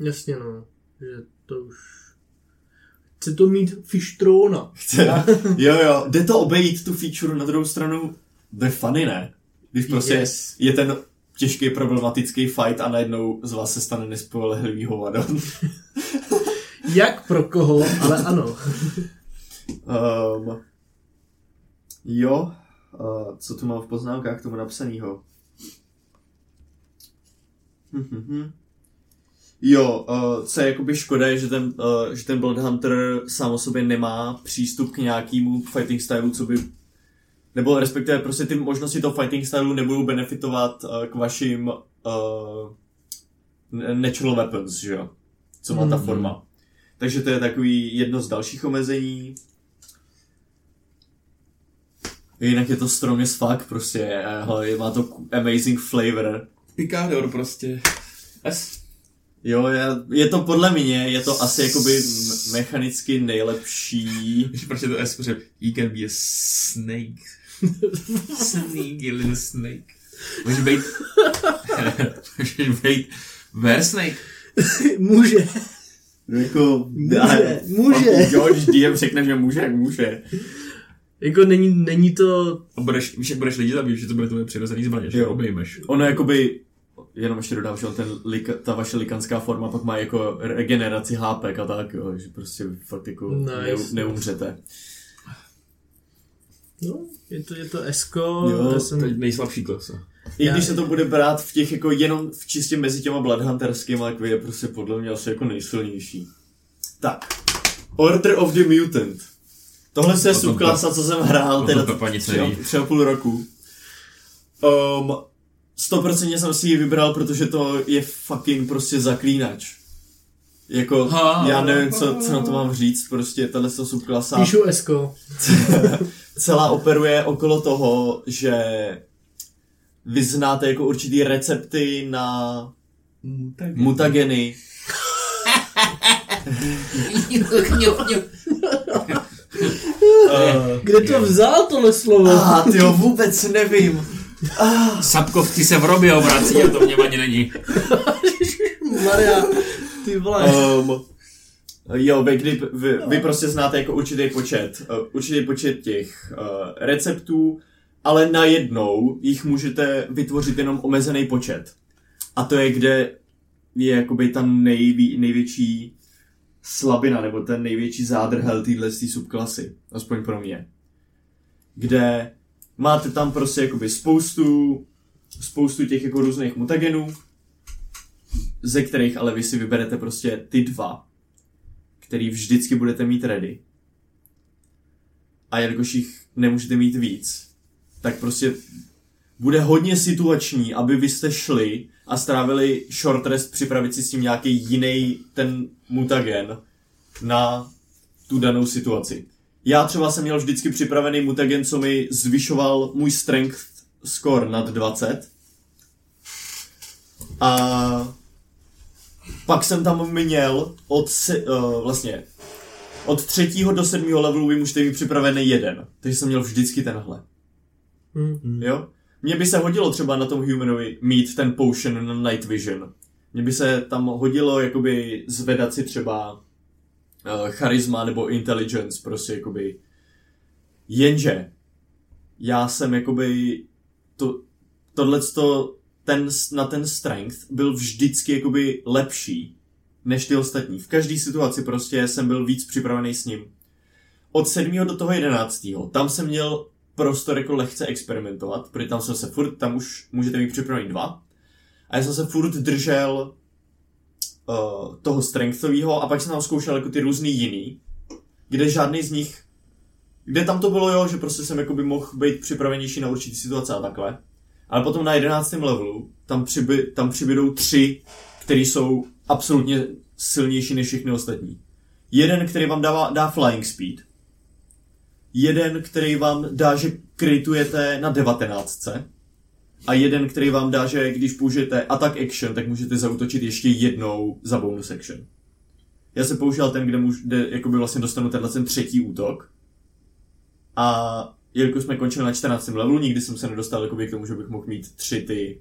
Jasně no, že to už... Chce to mít fištrona. (laughs) Chce, jo, jo, jde to obejít tu feature, na druhou stranu, to je funny, ne? Když prostě Yes. je ten těžký problematický fight a najednou z vás se stane nespolehlivý hovado. (laughs) Jak pro koho, ale ano. um, (laughs) jo, uh, co tu mám v poznámkách k tomu napsanýho? Jo, uh, co je jakoby škoda je, že ten, uh, že ten Bloodhunter sám o sobě nemá přístup k nějakému fighting stylu, co by nebo respektive prostě ty možnosti toho fighting stylu nebudou benefitovat uh, k vašim uh, natural weapons, že jo? Co má ta Mhm. forma. Takže to je takový jedno z dalších omezení. Jinak je to strong as fuck, prostě, hele, má to amazing flavor. Picador prostě. S. Jo, je, je to podle mě, je to asi jakoby mechanicky nejlepší. Prostě to S, protože you can be a snake. Sneaky little snake. Může být... Můžeš být bear snake. Může, jako, Může, může. Jo, když DM řekne, že může, tak může. jako není, není to... A budeš, víš, jak budeš lidi zabít, že to bude tvoje přirozený zbraně, že obejmeš. Ono jakoby, jenom ještě dodám, že on ten ta vaše likanská forma pak má jako regeneraci hápek a tak, jo, že prostě fakt jako Nice. ne, neumřete. No, je to, je to Esko, Jo, já jsem... To je nejslabší klasa. I Já- když se to bude brát v těch jako jenom v čistě mezi těma Bloodhunterskými, tak je prostě podle mě asi jako nejsilnější. Tak. Order of the Mutant. Tohle je O tom subklasa, co jsem hrál teda tři a půl roku. Um, 100% jsem si ji vybral, protože to je fucking prostě zaklínač. Jako, Ha. já nevím, co, co na to mám říct, prostě tahle subklasa Píšu Esko. (laughs) celá operuje okolo toho, že vy znáte jako určitý recepty na mutageny. Uh, Kde to vzal tohle slovo? ah, ty jo, vůbec nevím. Sapkovci se v robě obrací a to mě ani není. Maria, ty vole. Um, jo, vy, kdy, vy, vy prostě znáte jako určitý počet, uh, určitý počet těch uh, receptů, ale najednou jich můžete vytvořit jenom omezený počet. A to je, kde je jakoby ta nejví, největší slabina, nebo ten největší zádrhel téhle subklasy, aspoň pro mě. Kde máte tam prostě jakoby spoustu, spoustu těch jako různých mutagenů, ze kterých ale vy si vyberete prostě ty dva, který vždycky budete mít ready. A jelikož jich nemůžete mít víc, tak prostě bude hodně situační, aby vy jste šli a strávili short rest připravit si s tím nějaký jiný ten mutagen na tu danou situaci. Já třeba jsem měl vždycky připravený mutagen, co mi zvyšoval můj strength score nad 20. A Pak jsem tam měl od, se, uh, vlastně, od třetího do sedmého levelu vy můžete mít připravený jeden. Takže jsem měl vždycky tenhle. Hm. Jo? Mně by se hodilo třeba na tom humanovi mít ten potion na night vision. Mně by se tam hodilo jakoby zvedat si třeba uh, charisma nebo intelligence, prostě jakoby. Jenže já jsem jakoby to, tohleto, ten, na ten strength byl vždycky jakoby lepší než ty ostatní. V každé situaci prostě jsem byl víc připravený s ním. Od 7. do toho 11. tam jsem měl prostor jako lehce experimentovat, protože tam jsem se furt, tam už můžete mít připravený dva. A já jsem se furt držel uh, toho strengthového a pak jsem tam zkoušel jako ty různý jiný, kde žádný z nich, kde tam to bylo jo, že prostě jsem jako by mohl být připravenější na určitý situace a takhle. Ale potom na 11. levelu tam, přiby, tam přibydou tři, který jsou absolutně silnější než všechny ostatní. Jeden, který vám dává, dá flying speed. Jeden, který vám dá, že kritujete na 19. A jeden, který vám dá, že když použijete attack action, tak můžete zautočit ještě jednou za bonus action. Já jsem použil ten, kde, můž, kde jakoby vlastně dostanu tenhle ten třetí útok. A jelikož jsme končili na 14. levelu, nikdy jsem se nedostal jakoby k tomu, že bych mohl mít tři ty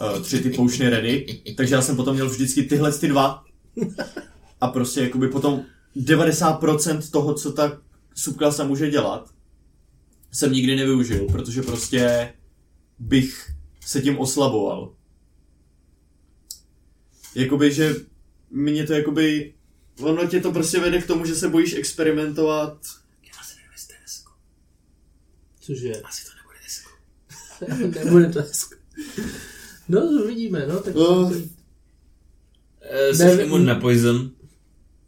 uh, tři ty poutiony ready, takže já jsem potom měl vždycky tyhle ty dva a prostě jakoby potom 90% toho, co ta subklasa může dělat, jsem nikdy nevyužil, protože prostě bych se tím oslaboval. Jakoby, že mě to jakoby, ono tě to prostě vede k tomu, že se bojíš experimentovat. Já si nevím, jestli to je desko. Cože? Asi to nebude desko. (laughs) Nebude to hezko. No, uvidíme, no, tak... Oh. Uh, jsi Ne- imun na poison.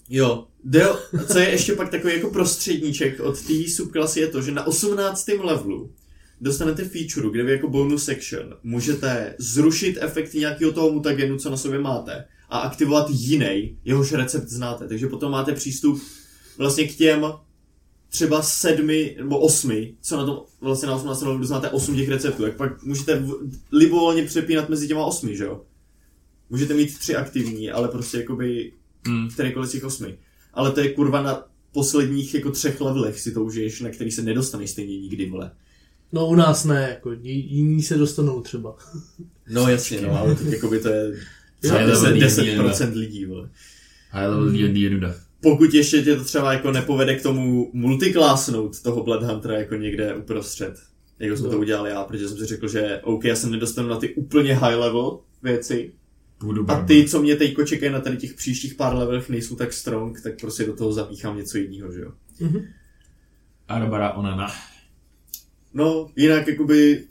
Jo. Jde, o- co je ještě pak takový jako prostředníček od té subklasy je to, že na 18. levelu dostanete feature, kde vy jako bonus section můžete zrušit efekt nějakého toho mutagenu, co na sobě máte a aktivovat jiný, jehož recept znáte. Takže potom máte přístup vlastně k těm třeba sedmi nebo osmi, co na tom vlastně na 18. levelu znáte osm těch receptů, jak pak můžete v- libovolně přepínat mezi těma osmi, že jo? Můžete mít tři aktivní, ale prostě jakoby Hmm. kterýkoliv z těch osmi. Ale to je kurva na posledních jako třech levelech si to užiješ, na který se nedostaneš stejně nikdy, vole. No u nás ne, jako jiní se dostanou třeba. No jasně, no, ale to, jakoby to je třeba High level 10, D&D, 10% lidí, vole. High level D&D je nuda. Pokud ještě tě to třeba jako nepovede k tomu multiklásnout toho Blood Huntera jako někde uprostřed, jako jsme No. to udělali já, protože jsem si řekl, že OK, já se nedostanu na ty úplně high level věci, Budu a ty, co mě teďko čekají na tady těch příštích pár levelech, nejsou tak strong, tak prostě do toho zamíchám něco jiného, že jo. Arbara onana. No, jinak jakoby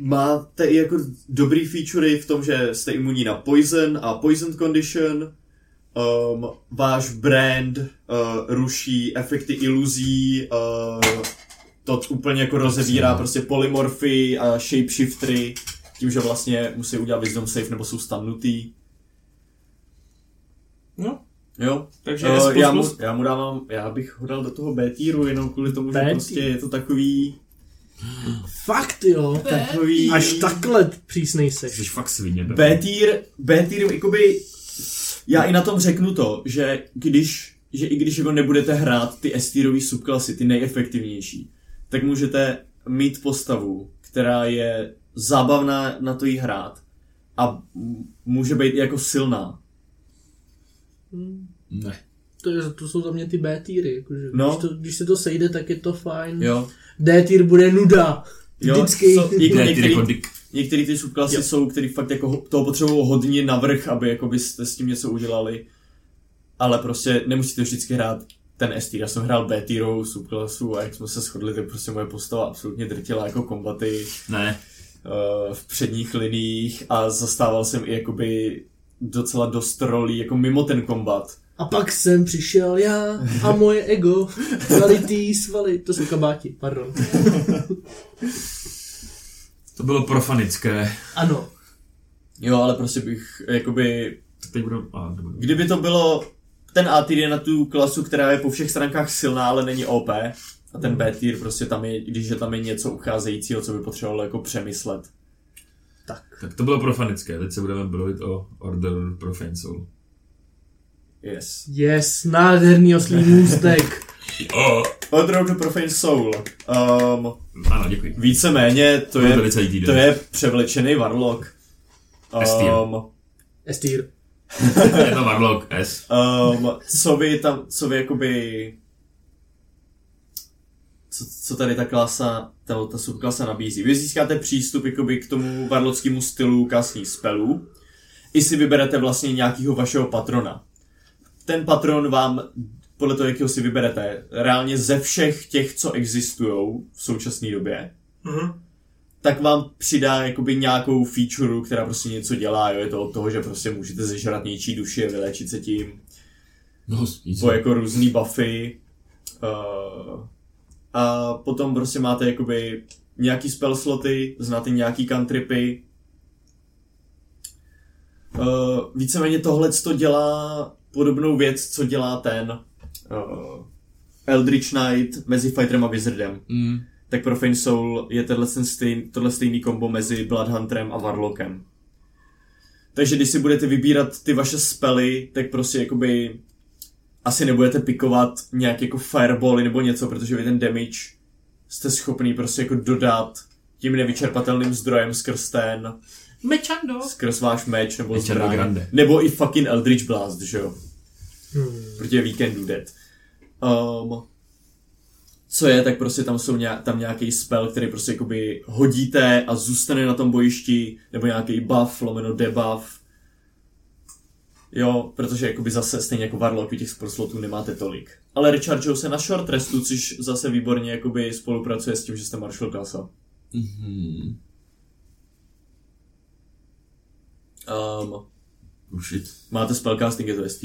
máte i jako dobrý featurey v tom, že jste imunní na poison a poison condition. Um, váš brand uh, ruší efekty iluzí, uh, to úplně jako rozebírá prostě polymorfy a shapeshiftery, tím, že vlastně musí udělat wisdom save nebo jsou stannutý. No, Jo, takže uh, já, mu, já mu dávám, já bych ho dal do toho B týru jenom kvůli tomu, že prostě je to takový, Fakt jo. takový... Až takhle přísnej seš. Jsi fakt svině. tak. B tier, B tier, jakoby, já i na tom řeknu to, že když, že i když jako nebudete hrát ty S subklasy, ty nejefektivnější, tak můžete mít postavu, která je zábavná na to jí hrát a může být i jako silná. Ne. To, je, to jsou za mě ty B týry. Jakože, No. když, to, když se to sejde, tak je to fajn. Jo, D tier bude nuda. jo Vždycky. so, (laughs) jako ty některý, dick. některý ty subklasy Jo. jsou, který fakt jako ho- toho potřebují hodně navrh, aby jako byste s tím něco udělali. Ale prostě nemusíte vždycky hrát ten S tier. Já jsem hrál B tierovou subklasu a jak jsme se shodli, tak prostě moje postava absolutně drtila jako kombaty Ne. uh, v předních liních a zastával jsem i jakoby docela dost rolí jako mimo ten kombat. A pak jsem přišel já a moje ego. Kvalitý svaly. To jsou kabáti, pardon. To bylo profanické. Ano. Jo, ale prostě bych jakoby Tak teď budu... A, nebudu. Kdyby to bylo ten A tier je na tu klasu, která je po všech stránkách silná, ale není OP. A ten B tier prostě tam je, když je tam je něco ucházejícího, co by potřebovalo jako přemyslet. Tak to bylo profanické, teď se budeme bavit o Order Profane Soul. Yes. Yes, nádherný oslý můstek. O, Od Road to Profane Soul. Um, ano, děkuji. víceméně to je, to je převlečený Warlock. Estir. Um, Estýr. (laughs) Je to Warlock S. um, co vy tam, co vy jakoby co, co tady ta klasa, ta, ta subklasa nabízí. Vy získáte přístup jakoby k tomu varlockému stylu kasních spelů. I si vyberete vlastně nějakého vašeho patrona. Ten patron vám, podle toho, jakého si vyberete, reálně ze všech těch, co existují v současné době, tak vám přidá jakoby nějakou feature, která prostě něco dělá. Jo? Je to od toho, že prostě můžete zežrat něčí duši a vylečit se tím No, nic. po jako různý buffy. Uh, a potom prostě máte jakoby nějaký spell sloty, znáte nějaký cantripy. Uh, víceméně tohle to dělá podobnou věc, co dělá ten uh, Eldritch Knight mezi Fighterem a Wizardem. Mm. Tak Profane Soul je tenhle ten stejn, tohle stejný kombo mezi Bloodhunterem a Warlockem. Takže když si budete vybírat ty vaše spely, tak prostě jakoby asi nebudete pikovat nějak jako firebally nebo něco, protože vy ten damage jste schopný prostě jako dodat tím nevyčerpatelným zdrojem skrz ten, Mečando. skrz váš meč nebo Mečando zbraň. grande. Nebo i fucking Eldritch Blast, že jo? Hmm. protože we can do that. Um, co je, tak prostě tam jsou nějak, tam nějaký spell, který prostě jakoby hodíte a zůstane na tom bojišti, nebo nějaký buff, lomeno debuff. Jo, protože jakoby zase stejně jako Warlock, těch spell nemáte tolik. Ale rechargeou se na short restu, což zase výborně jakoby spolupracuje s tím, že jste marshal klasa. Mhm. Um, Oh shit. máte spellcasting, je to ST.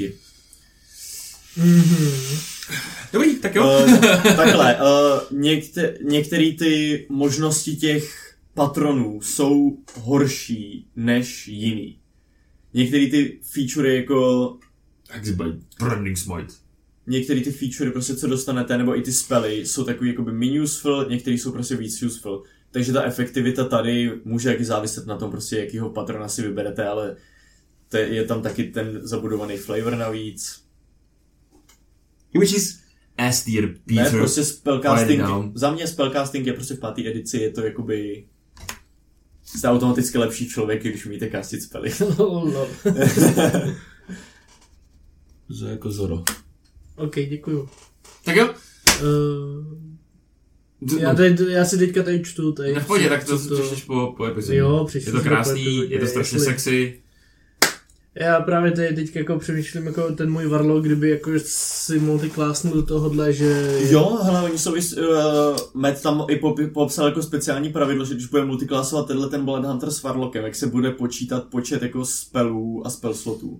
Dobrý, tak jo. Uh, (laughs) takhle, uh, někte, některé ty možnosti těch patronů jsou horší než jiný. Některé ty featurey jako Exbite. Burning Smite. některé ty featurey prostě co dostanete, nebo i ty spely jsou takový jakoby méně useful, některé jsou prostě víc useful. Takže ta efektivita tady může jaký záviset na tom prostě, jakýho patrona si vyberete, ale to je, je tam taky ten zabudovaný flavor navíc. Which is S tier Ne, Peter. prostě spellcasting, za mě spellcasting je prostě v páté edici, je to jakoby jste automaticky lepší člověk, když umíte castit spely. (laughs) To je jako Zoro. OK, děkuju. Tak jo. Uh, já, tady, já si teďka tady čtu. Tady Ne, v pohodě, tak to si přečteš po, po epizodě. Jo, přečtu Je to to po krásný, je to strašně jestli- sexy. Já právě tady teď jako přemýšlím jako ten můj Warlock, kdyby jako si multiklásnul do tohohle, že... Jo, hele, oni jsou, vys- uh, Matt tam i popi- popsal jako speciální pravidlo, že když bude multiklasovat tenhle ten Blood Hunter s Warlockem, jak se bude počítat počet jako spelů a spell slotů.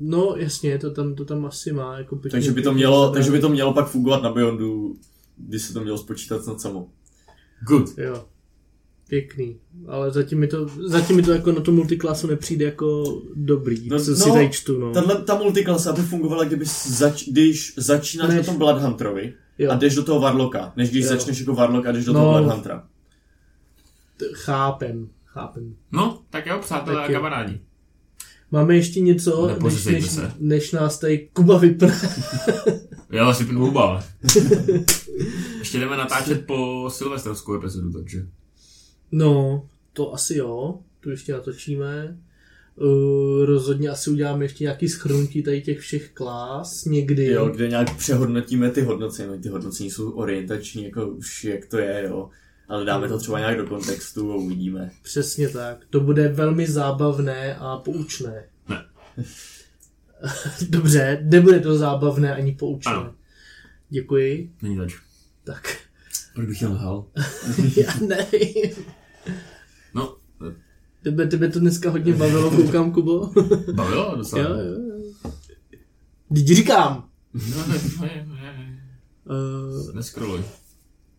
No jasně, to tam, to tam asi má. Jako pěkně, Takže by to mělo, takže by to mělo pak fungovat na Beyondu, když se to mělo spočítat snad samo. Good. Jo. Pěkný. Ale zatím mi to, zatím mi to jako na tu multiklasu nepřijde jako dobrý, No, co no, si tady čtu, no. Tahle, ta multiklasa aby fungovala, kdyby zač, když začínáš Než- na tom Blood Hunterovi Jo. a jdeš do toho Warlocka, než když Jo. začneš jako Warlock a jdeš do No. toho Blood Huntera. T- Chápem, chápem. No, tak jo, přátelé Tak a kamarádi. Máme ještě něco, než, než, než nás tady Kuba vypne. Já si pnu huba. Ještě jdeme natáčet po silvestrovskou epizodu, takže. No, to asi jo, tu ještě natočíme. Uh, rozhodně asi uděláme ještě nějaký schrnutí tady těch všech klás někdy. Jo, kde nějak přehodnotíme ty hodnocení. Ty hodnocení jsou orientační, jako už jak to je, jo. Ale dáme to třeba nějak do kontextu a uvidíme. Přesně tak. To bude velmi zábavné a poučné. Ne. (laughs) Dobře, nebude to zábavné ani poučné. Ano. Děkuji. Není zač. Tak, Proč bych jen lhal? (laughs) já nevím. No, Tebe, tebe to dneska hodně bavilo, (laughs) koukám, Kubo. bavilo (laughs) docela. jo, jo, jo. Teď říkám. No, ne, ne, Uh, Neskroluj.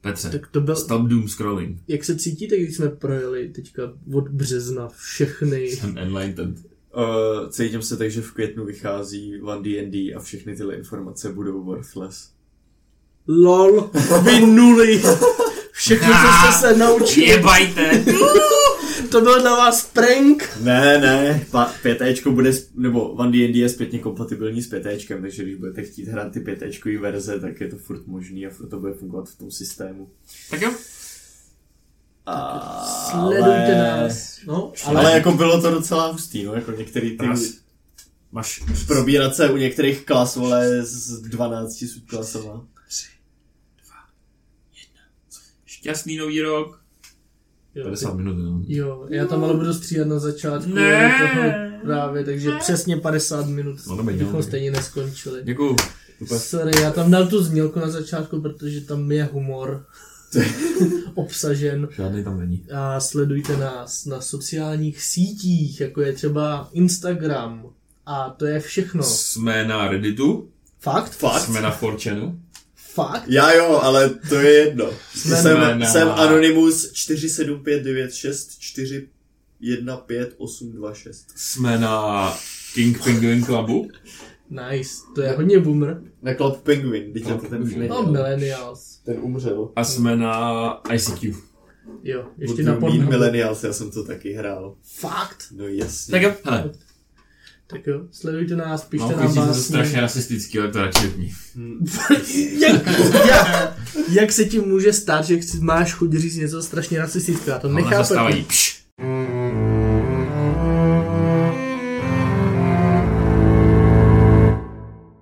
Petře, tak to byl, stop doom scrolling. jak se cítíte, když jsme projeli teďka od března všechny Jsem enlightened. Uh, cítím se tak, že v květnu vychází One D&D a všechny tyhle informace budou worthless. LOL, vy nuly. Všechno, co jste se naučili. Jebajte! To byl na vás prank. Ne, ne, pa, pětéčko bude, s- nebo One D&D je zpětně kompatibilní s pětéčkem, takže když budete chtít hrát ty pětéčkový verze, tak je to furt možný a furt to bude fungovat v tom systému. Tak jo. A, Sledujte nás. No, Ale, ale, jako bylo to docela hustý, no, jako některý ty... Raz. Máš Probírat se u některých klas, vole, s 12 subklasama. Šťastný nový rok. jo, 50 minut, no. jo, já tam ale budu stříhat na začátku Ne. toho právě, takže přesně 50 minut No, dobrý, bychom no. stejně neskončili. Děkuju. Sorry, já tam dal tu znělku na začátku, protože tam je humor (laughs) obsažen. Žádný tam není. A sledujte nás na sociálních sítích, jako je třeba Instagram. A to je všechno. Jsme na Redditu, Fakt? Fakt? jsme na 4chanu. Fakt? Já jo, ale to je jedno. Jsme jsem, na- jsem Anonymous 47596 4158826. Jsme na King Penguin Clubu. Nice. To je hodně boomer. Na Club Penguin, teď to ten už No, millennials. Ten umřel. A jsme na ICQ. Jo, ještě Budu na Pornhubu. Millennials, já jsem to taky hrál. Fakt? No jasně. Tak jo, hele. Tak jo, sledujte nás, pište Mám nám že to básně. strašně rasistický, ale to radši (laughs) jak, jak, jak se ti může stát, že máš chuť říct něco strašně rasistického? To nechápu.